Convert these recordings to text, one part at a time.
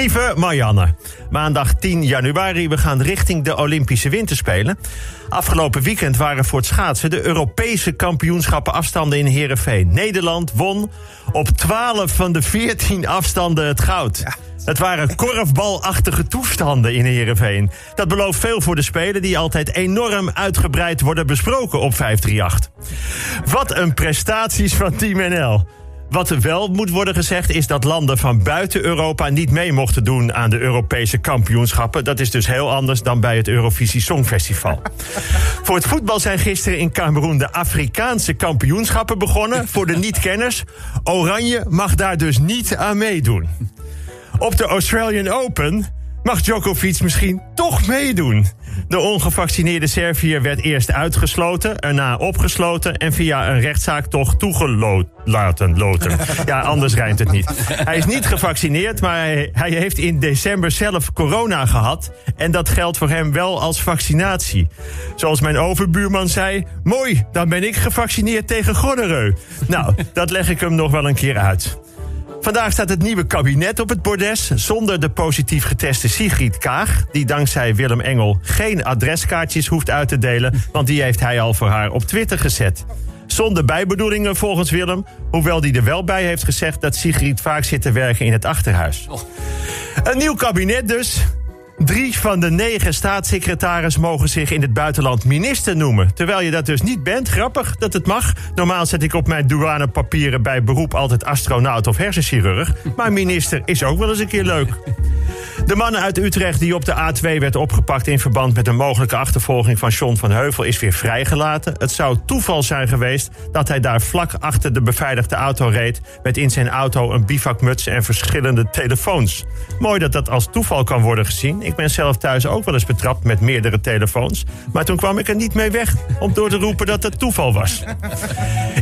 Lieve Marianne, maandag 10 januari, we gaan richting de Olympische Winterspelen. Afgelopen weekend waren voor het schaatsen de Europese kampioenschappen afstanden in Heerenveen. Nederland won op 12 van de 14 afstanden het goud. Het waren korfbalachtige toestanden in Heerenveen. Dat belooft veel voor de Spelen die altijd enorm uitgebreid worden besproken op 538. Wat een prestaties van Team NL. Wat er wel moet worden gezegd is dat landen van buiten Europa niet mee mochten doen aan de Europese kampioenschappen. Dat is dus heel anders dan bij het Eurovisie Songfestival. Voor het voetbal zijn gisteren in Cameroen de Afrikaanse kampioenschappen begonnen. Voor de niet-kenners, Oranje mag daar dus niet aan meedoen. Op de Australian Open mag Djokovic misschien toch meedoen. De ongevaccineerde Serviër werd eerst uitgesloten, erna opgesloten en via een rechtszaak toch toegelaten. Loten. Ja, anders rijmt het niet. Hij is niet gevaccineerd, maar hij, hij heeft in december zelf corona gehad. En dat geldt voor hem wel als vaccinatie. Zoals mijn overbuurman zei: Mooi, dan ben ik gevaccineerd tegen gonoreu. Nou, dat leg ik hem nog wel een keer uit. Vandaag staat het nieuwe kabinet op het bordes zonder de positief geteste Sigrid Kaag, die dankzij Willem Engel geen adreskaartjes hoeft uit te delen, want die heeft hij al voor haar op Twitter gezet. Zonder bijbedoelingen volgens Willem, hoewel die er wel bij heeft gezegd dat Sigrid vaak zit te werken in het achterhuis. Een nieuw kabinet dus. Drie van de negen staatssecretaris mogen zich in het buitenland minister noemen. Terwijl je dat dus niet bent. Grappig dat het mag. Normaal zet ik op mijn douanepapieren bij beroep altijd astronaut of hersenchirurg. Maar minister is ook wel eens een keer leuk. De man uit Utrecht die op de A2 werd opgepakt in verband met een mogelijke achtervolging van John van Heuvel is weer vrijgelaten. Het zou toeval zijn geweest dat hij daar vlak achter de beveiligde auto reed met in zijn auto een bivakmuts en verschillende telefoons. Mooi dat dat als toeval kan worden gezien. Ik ben zelf thuis ook wel eens betrapt met meerdere telefoons. Maar toen kwam ik er niet mee weg om door te roepen dat het toeval was.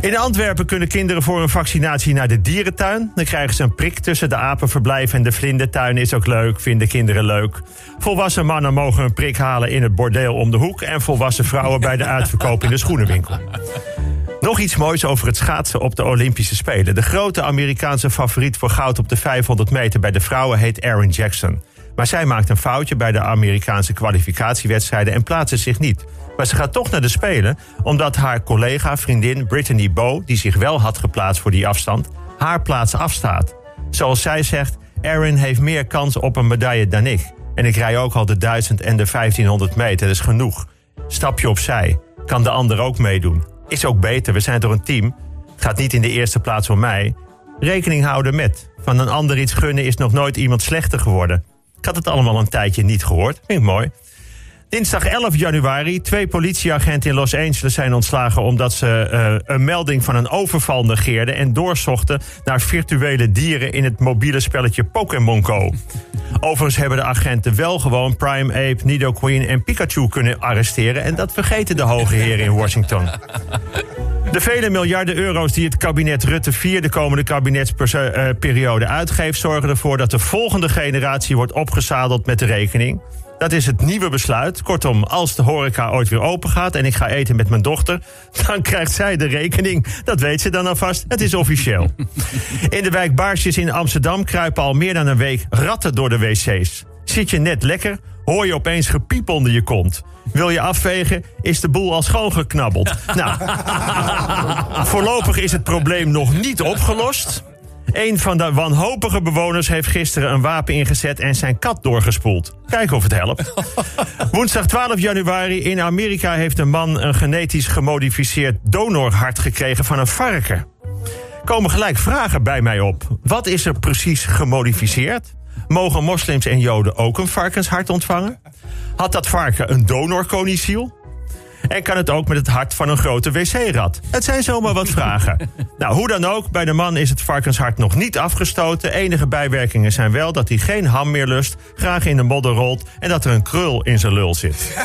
In Antwerpen kunnen kinderen voor een vaccinatie naar de dierentuin. Dan krijgen ze een prik tussen de apenverblijf en de vlindertuin. Is ook leuk, vinden kinderen leuk. Volwassen mannen mogen een prik halen in het bordeel om de hoek. En volwassen vrouwen bij de uitverkoop in de schoenenwinkel. Nog iets moois over het schaatsen op de Olympische Spelen. De grote Amerikaanse favoriet voor goud op de 500 meter bij de vrouwen heet Aaron Jackson. Maar zij maakt een foutje bij de Amerikaanse kwalificatiewedstrijden en plaatste zich niet. Maar ze gaat toch naar de Spelen omdat haar collega, vriendin Brittany Bow, die zich wel had geplaatst voor die afstand, haar plaats afstaat. Zoals zij zegt, Aaron heeft meer kans op een medaille dan ik. En ik rij ook al de 1000 en de 1500 meter, dat is genoeg. Stapje opzij, kan de ander ook meedoen. Is ook beter, we zijn toch een team. Gaat niet in de eerste plaats om mij. Rekening houden met. Van een ander iets gunnen is nog nooit iemand slechter geworden. Ik had het allemaal een tijdje niet gehoord. Vind ik mooi. Dinsdag 11 januari. Twee politieagenten in Los Angeles zijn ontslagen omdat ze uh, een melding van een overval negeerden en doorzochten naar virtuele dieren in het mobiele spelletje Pokémon Go. Overigens hebben de agenten wel gewoon Prime Ape, Nidoqueen en Pikachu kunnen arresteren en dat vergeten de hoge heren in Washington. De vele miljarden euro's die het kabinet Rutte 4 de komende kabinetsperiode uitgeeft, zorgen ervoor dat de volgende generatie wordt opgezadeld met de rekening. Dat is het nieuwe besluit. Kortom, als de horeca ooit weer open gaat en ik ga eten met mijn dochter, dan krijgt zij de rekening. Dat weet ze dan alvast. Het is officieel. In de wijk Baarsjes in Amsterdam kruipen al meer dan een week ratten door de wc's. Zit je net lekker, hoor je opeens gepiep onder je kont. Wil je afvegen, is de boel al schoongeknabbeld. nou, voorlopig is het probleem nog niet opgelost. Een van de wanhopige bewoners heeft gisteren een wapen ingezet en zijn kat doorgespoeld. Kijk of het helpt. Woensdag 12 januari in Amerika heeft een man een genetisch gemodificeerd donorhart gekregen van een varken. Komen gelijk vragen bij mij op. Wat is er precies gemodificeerd? Mogen moslims en joden ook een varkenshart ontvangen? Had dat varken een donorconiciel? En kan het ook met het hart van een grote wc-rat? Het zijn zomaar wat vragen. Nou, hoe dan ook, bij de man is het varkenshart nog niet afgestoten. Enige bijwerkingen zijn wel dat hij geen ham meer lust, graag in de modder rolt en dat er een krul in zijn lul zit.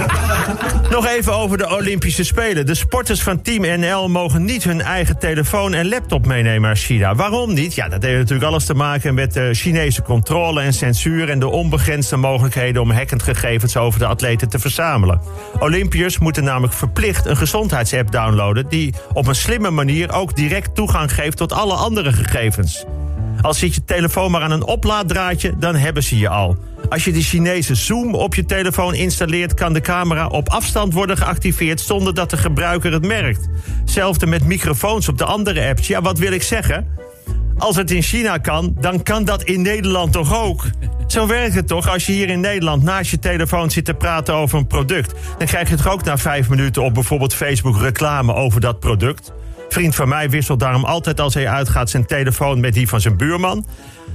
nog even over de Olympische Spelen. De sporters van Team NL mogen niet hun eigen telefoon en laptop meenemen naar China. Waarom niet? Ja, dat heeft natuurlijk alles te maken met de Chinese controle en censuur en de onbegrensde mogelijkheden om hackend gegevens over de atleten te verzamelen. Olympiërs moeten namelijk verplicht een gezondheidsapp downloaden die op een slimme manier ook direct toegang geeft tot alle andere gegevens. Als zit je telefoon maar aan een oplaaddraadje, dan hebben ze je al. Als je de Chinese Zoom op je telefoon installeert... kan de camera op afstand worden geactiveerd... zonder dat de gebruiker het merkt. Hetzelfde met microfoons op de andere apps. Ja, wat wil ik zeggen? Als het in China kan, dan kan dat in Nederland toch ook? Zo werkt het toch als je hier in Nederland naast je telefoon zit te praten over een product. Dan krijg je toch ook na vijf minuten op bijvoorbeeld Facebook reclame over dat product. Vriend van mij wisselt daarom altijd als hij uitgaat zijn telefoon met die van zijn buurman.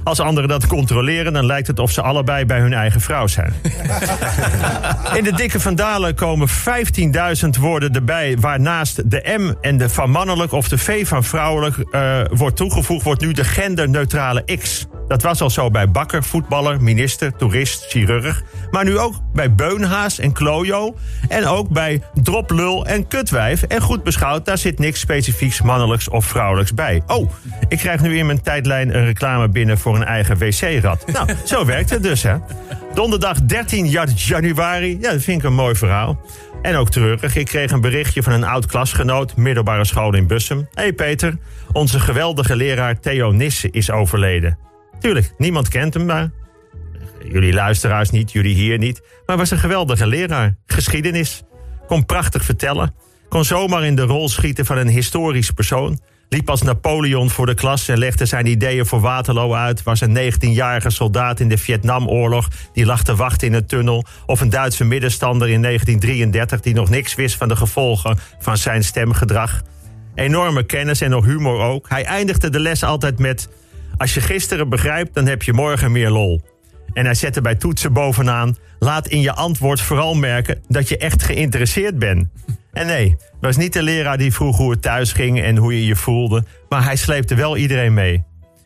Als anderen dat controleren, dan lijkt het of ze allebei bij hun eigen vrouw zijn. In de dikke vandalen komen 15.000 woorden erbij... waarnaast de M en de van mannelijk of de V van vrouwelijk uh, wordt toegevoegd... wordt nu de genderneutrale X. Dat was al zo bij bakker, voetballer, minister, toerist, chirurg. Maar nu ook bij beunhaas en klojo. En ook bij droplul en kutwijf. En goed beschouwd, daar zit niks specifieks mannelijks of vrouwelijks bij. Oh, ik krijg nu in mijn tijdlijn een reclame binnen voor een eigen wc-rad. Nou, zo werkt het dus, hè. Donderdag 13 januari. Ja, dat vind ik een mooi verhaal. En ook treurig. Ik kreeg een berichtje van een oud klasgenoot, middelbare school in Bussum. Hé hey Peter, onze geweldige leraar Theo Nissen is overleden. Tuurlijk, niemand kent hem, maar jullie luisteraars niet, jullie hier niet. Maar was een geweldige leraar. Geschiedenis. Kon prachtig vertellen. Kon zomaar in de rol schieten van een historisch persoon. Liep als Napoleon voor de klas en legde zijn ideeën voor Waterloo uit. Was een 19-jarige soldaat in de Vietnamoorlog die lag te wachten in een tunnel. Of een Duitse middenstander in 1933 die nog niks wist van de gevolgen van zijn stemgedrag. Enorme kennis en nog humor ook. Hij eindigde de les altijd met... Als je gisteren begrijpt, dan heb je morgen meer lol. En hij zette bij toetsen bovenaan... laat in je antwoord vooral merken dat je echt geïnteresseerd bent. En nee, het was niet de leraar die vroeg hoe het thuis ging en hoe je je voelde... maar hij sleepte wel iedereen mee.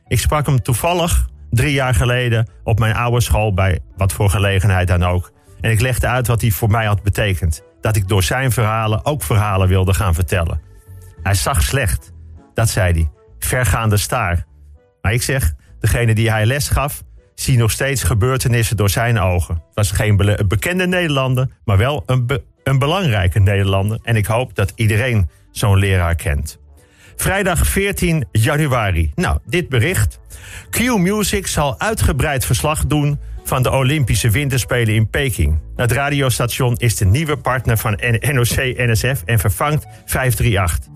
Ik sprak hem toevallig drie jaar geleden op mijn oude school... bij wat voor gelegenheid dan ook. En ik legde uit wat hij voor mij had betekend. Dat ik door zijn verhalen ook verhalen wilde gaan vertellen. Hij zag slecht, dat zei hij. Vergaande staar. Maar ik zeg, degene die hij les gaf, zie nog steeds gebeurtenissen door zijn ogen. Het was geen bekende Nederlander, maar wel een, een belangrijke Nederlander. En ik hoop dat iedereen zo'n leraar kent. Vrijdag 14 januari. Nou, dit bericht. Q Music zal uitgebreid verslag doen van de Olympische Winterspelen in Peking. Het radiostation is de nieuwe partner van NOC-NSF en vervangt 538.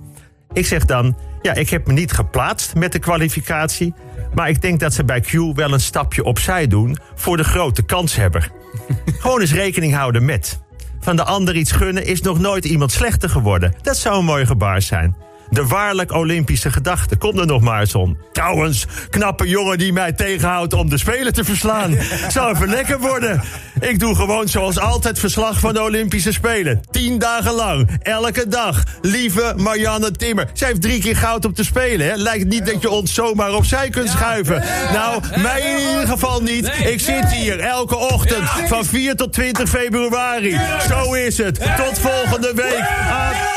Ik zeg dan, ja, ik heb me niet geplaatst met de kwalificatie. Maar ik denk dat ze bij Q wel een stapje opzij doen voor de grote kanshebber. Gewoon eens rekening houden met. Van de ander iets gunnen is nog nooit iemand slechter geworden. Dat zou een mooi gebaar zijn. De waarlijk Olympische gedachte. Kom er nog maar eens om. Trouwens, knappe jongen die mij tegenhoudt om de Spelen te verslaan. Zou even lekker worden. Ik doe gewoon zoals altijd verslag van de Olympische Spelen. Tien dagen lang. Elke dag. Lieve Marianne Timmer. Zij heeft drie keer goud op te spelen. Hè? Lijkt niet dat je ons zomaar opzij kunt schuiven. Nou, mij in ieder geval niet. Ik zit hier elke ochtend van 4 tot 20 februari. Zo is het. Tot volgende week.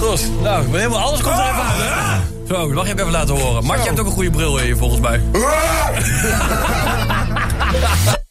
Ros, nou, ik ben helemaal, alles komt er even aan, hè? Zo, dat mag je ook even laten horen. Martje hebt ook een goede bril hier, volgens mij.